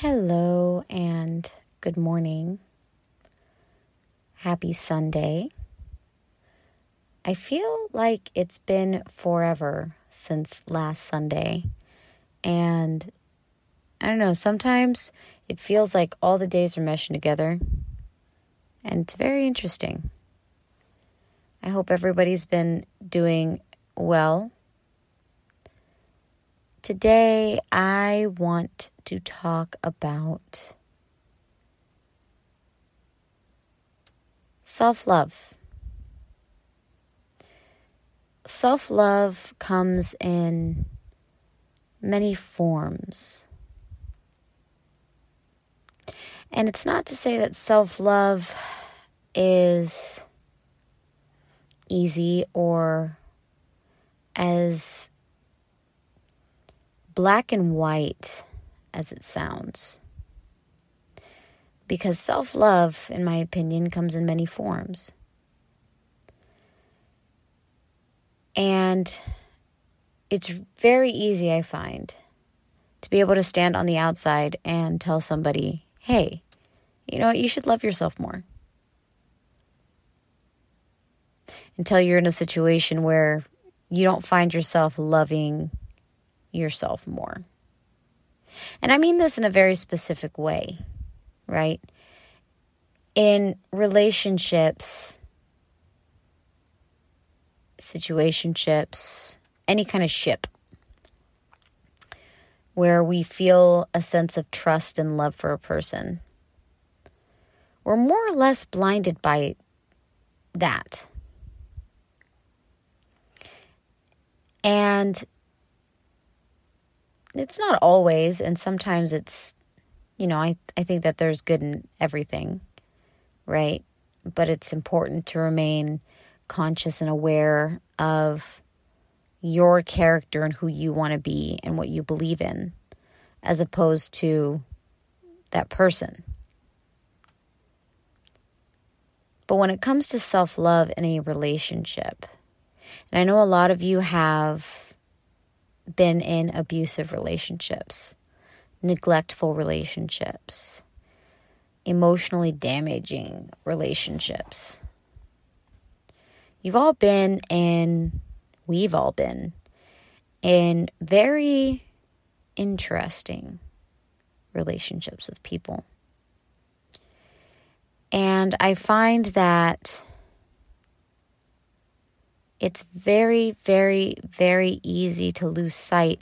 Hello and good morning. Happy Sunday. I feel like it's been forever since last Sunday. And I don't know, sometimes it feels like all the days are meshing together. And it's very interesting. I hope everybody's been doing well. Today, I want to talk about self love. Self love comes in many forms. And it's not to say that self love is easy or as black and white as it sounds. Because self love, in my opinion, comes in many forms. And it's very easy, I find, to be able to stand on the outside and tell somebody, hey, you know what, you should love yourself more. Until you're in a situation where you don't find yourself loving yourself more. And I mean this in a very specific way, right? In relationships, situationships, any kind of ship where we feel a sense of trust and love for a person, we're more or less blinded by that. And it's not always, and sometimes it's, you know, I, I think that there's good in everything, right? But it's important to remain conscious and aware of your character and who you want to be and what you believe in, as opposed to that person. But when it comes to self love in a relationship, and I know a lot of you have been in abusive relationships, neglectful relationships, emotionally damaging relationships. You've all been in, we've all been in very interesting relationships with people. And I find that it's very, very, very easy to lose sight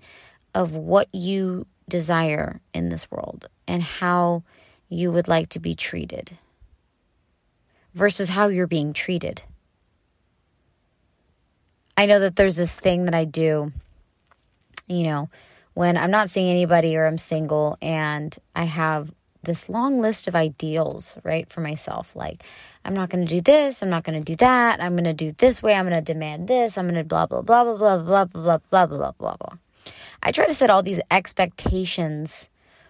of what you desire in this world and how you would like to be treated versus how you're being treated. I know that there's this thing that I do, you know, when I'm not seeing anybody or I'm single and I have this long list of ideals, right, for myself. Like, I'm not going to do this. I'm not going to do that. I'm going to do this way. I'm going to demand this. I'm going to blah, blah, blah, blah, blah, blah, blah, blah, blah, blah, blah. I try to set all these expectations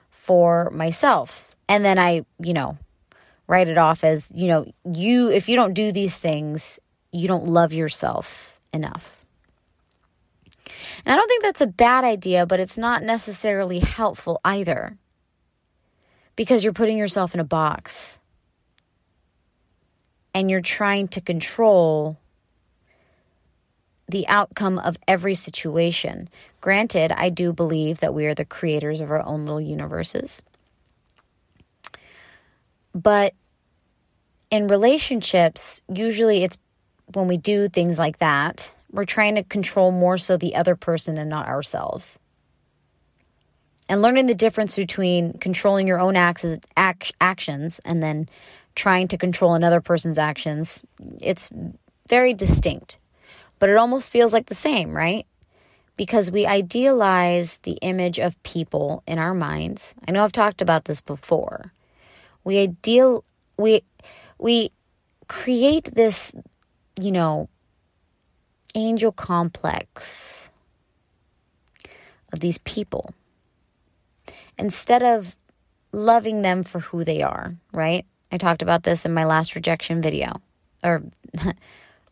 for myself. And then I, you know, write it off as, you know, you, if you don't do these things, you don't love yourself enough. And I don't think that's a bad idea, but it's not necessarily helpful either because you're putting yourself in a box and you're trying to control the outcome of every situation. Granted, I do believe that we are the creators of our own little universes. But in relationships, usually it's when we do things like that, we're trying to control more so the other person and not ourselves. And learning the difference between controlling your own acts, actions and then trying to control another person's actions, it's very distinct. But it almost feels like the same, right? Because we idealize the image of people in our minds. I know I've talked about this before. We ideal we we create this, you know, angel complex of these people instead of loving them for who they are, right? I talked about this in my last rejection video or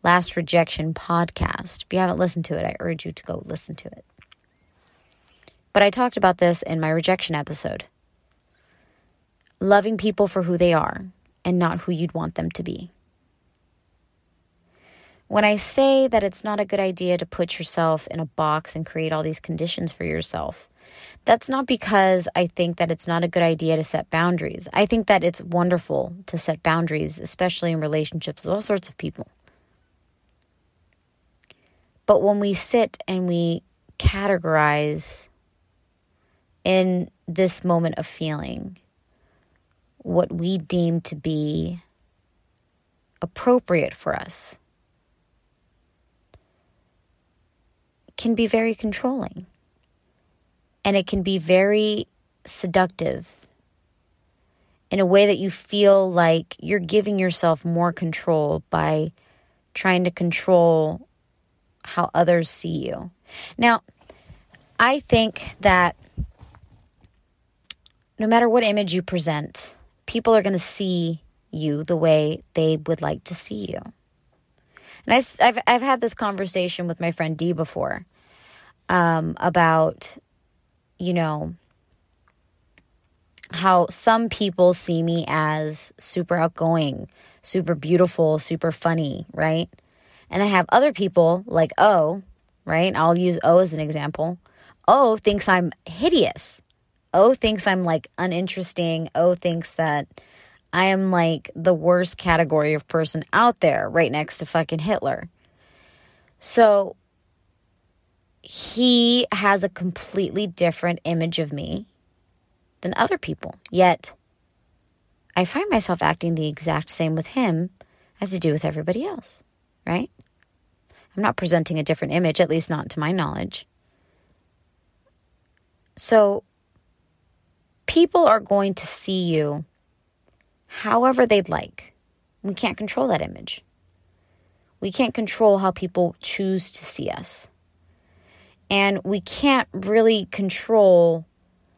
last rejection podcast. If you haven't listened to it, I urge you to go listen to it. But I talked about this in my rejection episode. loving people for who they are and not who you'd want them to be. When I say that it's not a good idea to put yourself in a box and create all these conditions for yourself, that's not because I think that it's not a good idea to set boundaries. I think that it's wonderful to set boundaries, especially in relationships with all sorts of people. But when we sit and we categorize in this moment of feeling what we deem to be appropriate for us can be very controlling and it can be very seductive in a way that you feel like you're giving yourself more control by trying to control how others see you. Now, I think that no matter what image you present, people are going to see you the way they would like to see you. And I've I've I've had this conversation with my friend Dee before um, about you know how some people see me as super outgoing, super beautiful, super funny, right? And I have other people like O, right? I'll use O as an example. O thinks I'm hideous. O thinks I'm like uninteresting. O thinks that I am like the worst category of person out there, right next to fucking Hitler. So he has a completely different image of me than other people. Yet I find myself acting the exact same with him as I do with everybody else, right? I'm not presenting a different image, at least not to my knowledge. So people are going to see you however they'd like. We can't control that image. We can't control how people choose to see us. And we can't really control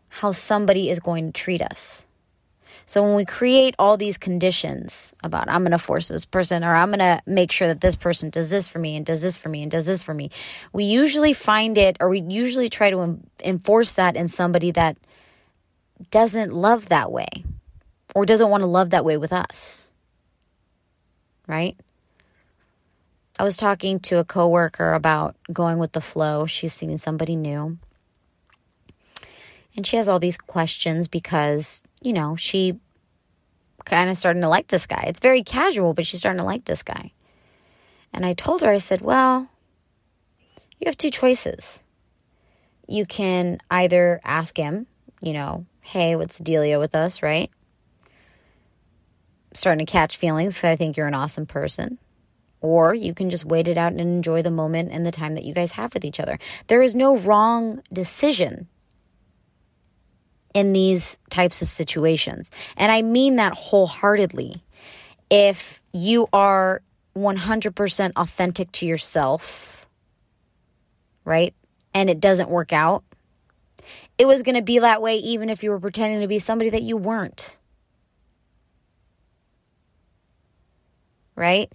how somebody is going to treat us. So when we create all these conditions about I'm going to force this person or I'm going to make sure that this person does this for me and does this for me and does this for me, we usually find it or we usually try to enforce that in somebody that doesn't love that way or doesn't want to love that way with us. Right? I was talking to a coworker about going with the flow. She's seeing somebody new. And she has all these questions because, you know, she kind of starting to like this guy. It's very casual, but she's starting to like this guy. And I told her, I said, well, you have two choices. You can either ask him, you know, hey, what's the dealio with us, right? Starting to catch feelings because I think you're an awesome person. Or you can just wait it out and enjoy the moment and the time that you guys have with each other. There is no wrong decision in these types of situations. And I mean that wholeheartedly. If you are 100% authentic to yourself, right? And it doesn't work out, it was going to be that way even if you were pretending to be somebody that you weren't. Right?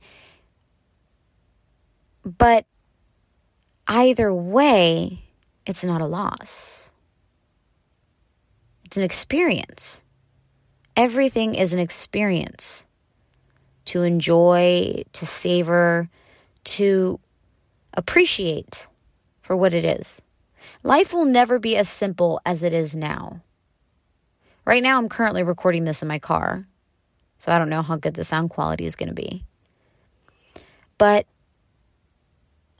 But either way, it's not a loss. It's an experience. Everything is an experience to enjoy, to savor, to appreciate for what it is. Life will never be as simple as it is now. Right now, I'm currently recording this in my car, so I don't know how good the sound quality is going to be. But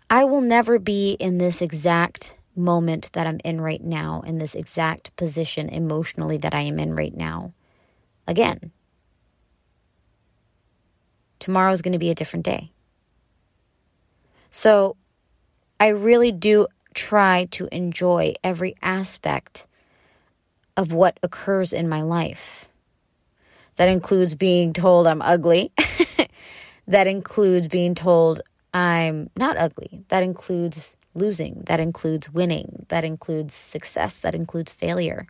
I will never be in this exact moment that I'm in right now, in this exact position emotionally that I am in right now, again. Tomorrow is going to be a different day. So I really do try to enjoy every aspect of what occurs in my life. That includes being told I'm ugly. that includes being told I'm not ugly. That includes losing. That includes winning. That includes success. That includes failure.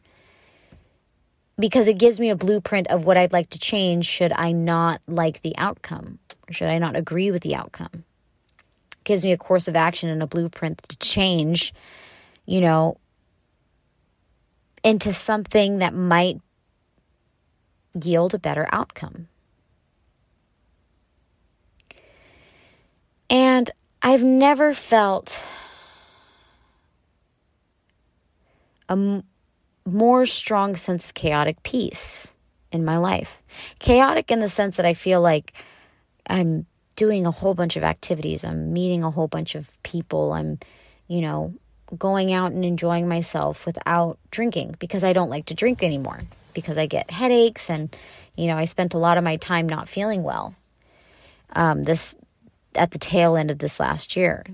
Because it gives me a blueprint of what I'd like to change should I not like the outcome, or should I not agree with the outcome It gives me a course of action and a blueprint to change, you know, into something that might yield a better outcome. And I've never felt a m- more strong sense of chaotic peace in my life. Chaotic in the sense that I feel like I'm doing a whole bunch of activities, I'm meeting a whole bunch of people, I'm, you know, going out and enjoying myself without drinking because I don't like to drink anymore because I get headaches and, you know, I spent a lot of my time not feeling well. Um, this at the tail end of this last year.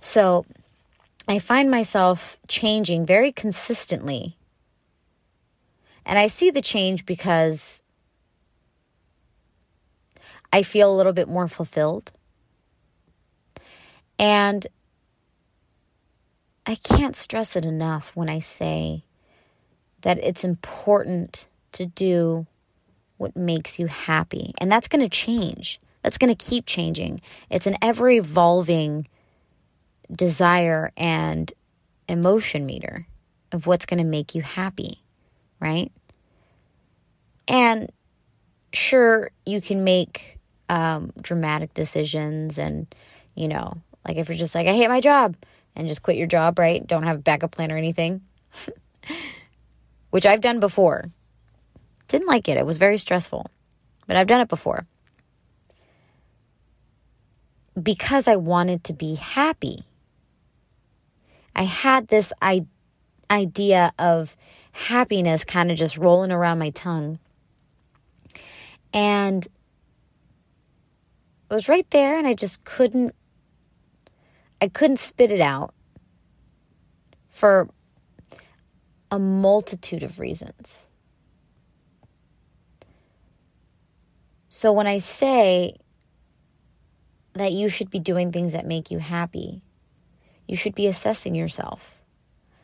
So I find myself changing very consistently. And I see the change because I feel a little bit more fulfilled. And I can't stress it enough when I say that it's important to do what makes you happy. And that's going to change. That's going to keep changing. It's an ever evolving desire and emotion meter of what's going to make you happy, right? And sure, you can make um, dramatic decisions, and you know, like if you're just like, I hate my job, and just quit your job, right? Don't have a backup plan or anything, which I've done before. Didn't like it, it was very stressful, but I've done it before because I wanted to be happy. I had this I- idea of happiness kind of just rolling around my tongue. And it was right there and I just couldn't I couldn't spit it out for a multitude of reasons. So when I say that you should be doing things that make you happy. You should be assessing yourself,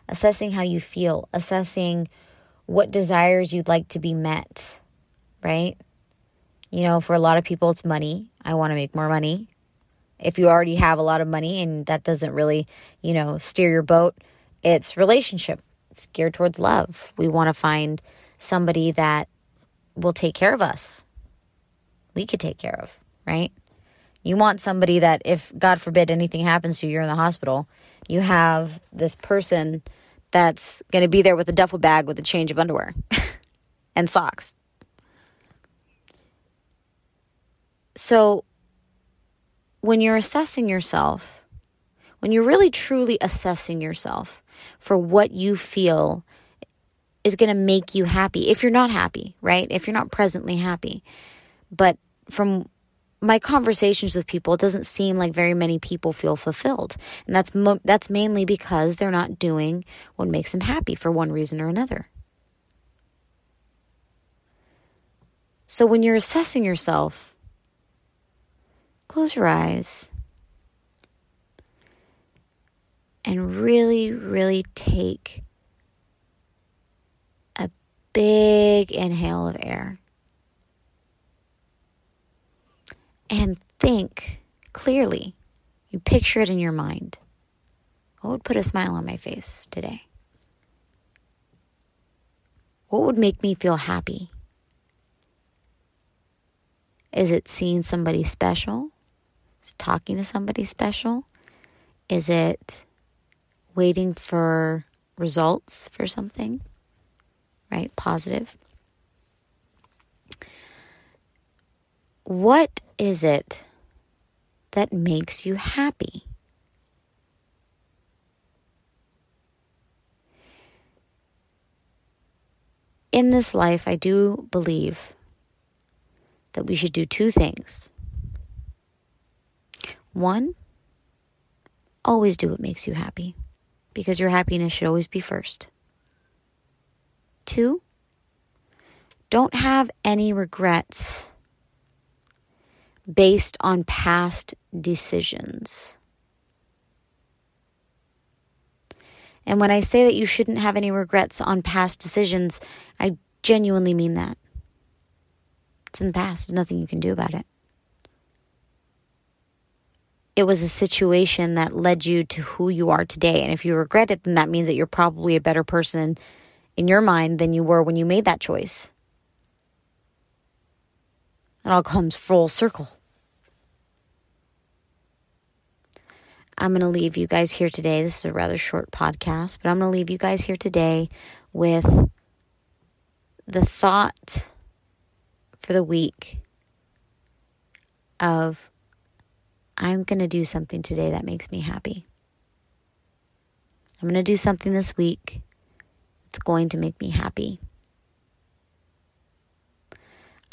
assessing how you feel, assessing what desires you'd like to be met, right? You know, for a lot of people, it's money. I want to make more money. If you already have a lot of money and that doesn't really, you know, steer your boat, it's relationship. It's geared towards love. We want to find somebody that will take care of us. We could take care of, right? You want somebody that, if God forbid anything happens to you, you're in the hospital, you have this person that's going to be there with a duffel bag with a change of underwear and socks. So, when you're assessing yourself, when you're really truly assessing yourself for what you feel is going to make you happy, if you're not happy, right? If you're not presently happy, but from my conversations with people, it doesn't seem like very many people feel fulfilled. And that's mo- that's mainly because they're not doing what makes them happy for one reason or another. So when you're assessing yourself, close your eyes and really really take a big inhale of air. And think clearly. You picture it in your mind. What would put a smile on my face today? What would make me feel happy? Is it seeing somebody special? Is it talking to somebody special? Is it waiting for results for something? Right? Positive. What is it that makes you happy? In this life, I do believe that we should do two things. One, always do what makes you happy, because your happiness should always be first. Two, don't have any regrets based on past decisions. And when I say that you shouldn't have any regrets on past decisions, I genuinely mean that. It's in the past, there's nothing you can do about it. It was a situation that led you to who you are today. And if you regret it, then that means that you're probably a better person in your mind than you were when you made that choice. It all comes full circle. I'm going to leave you guys here today. This is a rather short podcast, but I'm going to leave you guys here today with the thought for the week of I'm going to do something today that makes me happy. I'm going to do something this week that's going to make me happy.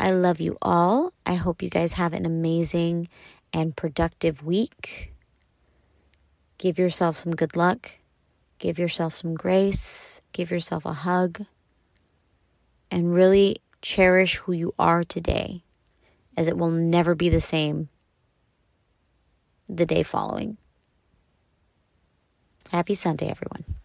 I love you all. I hope you guys have an amazing and productive week. Give yourself some good luck. Give yourself some grace. Give yourself a hug. And really cherish who you are today, as it will never be the same the day following. Happy Sunday, everyone.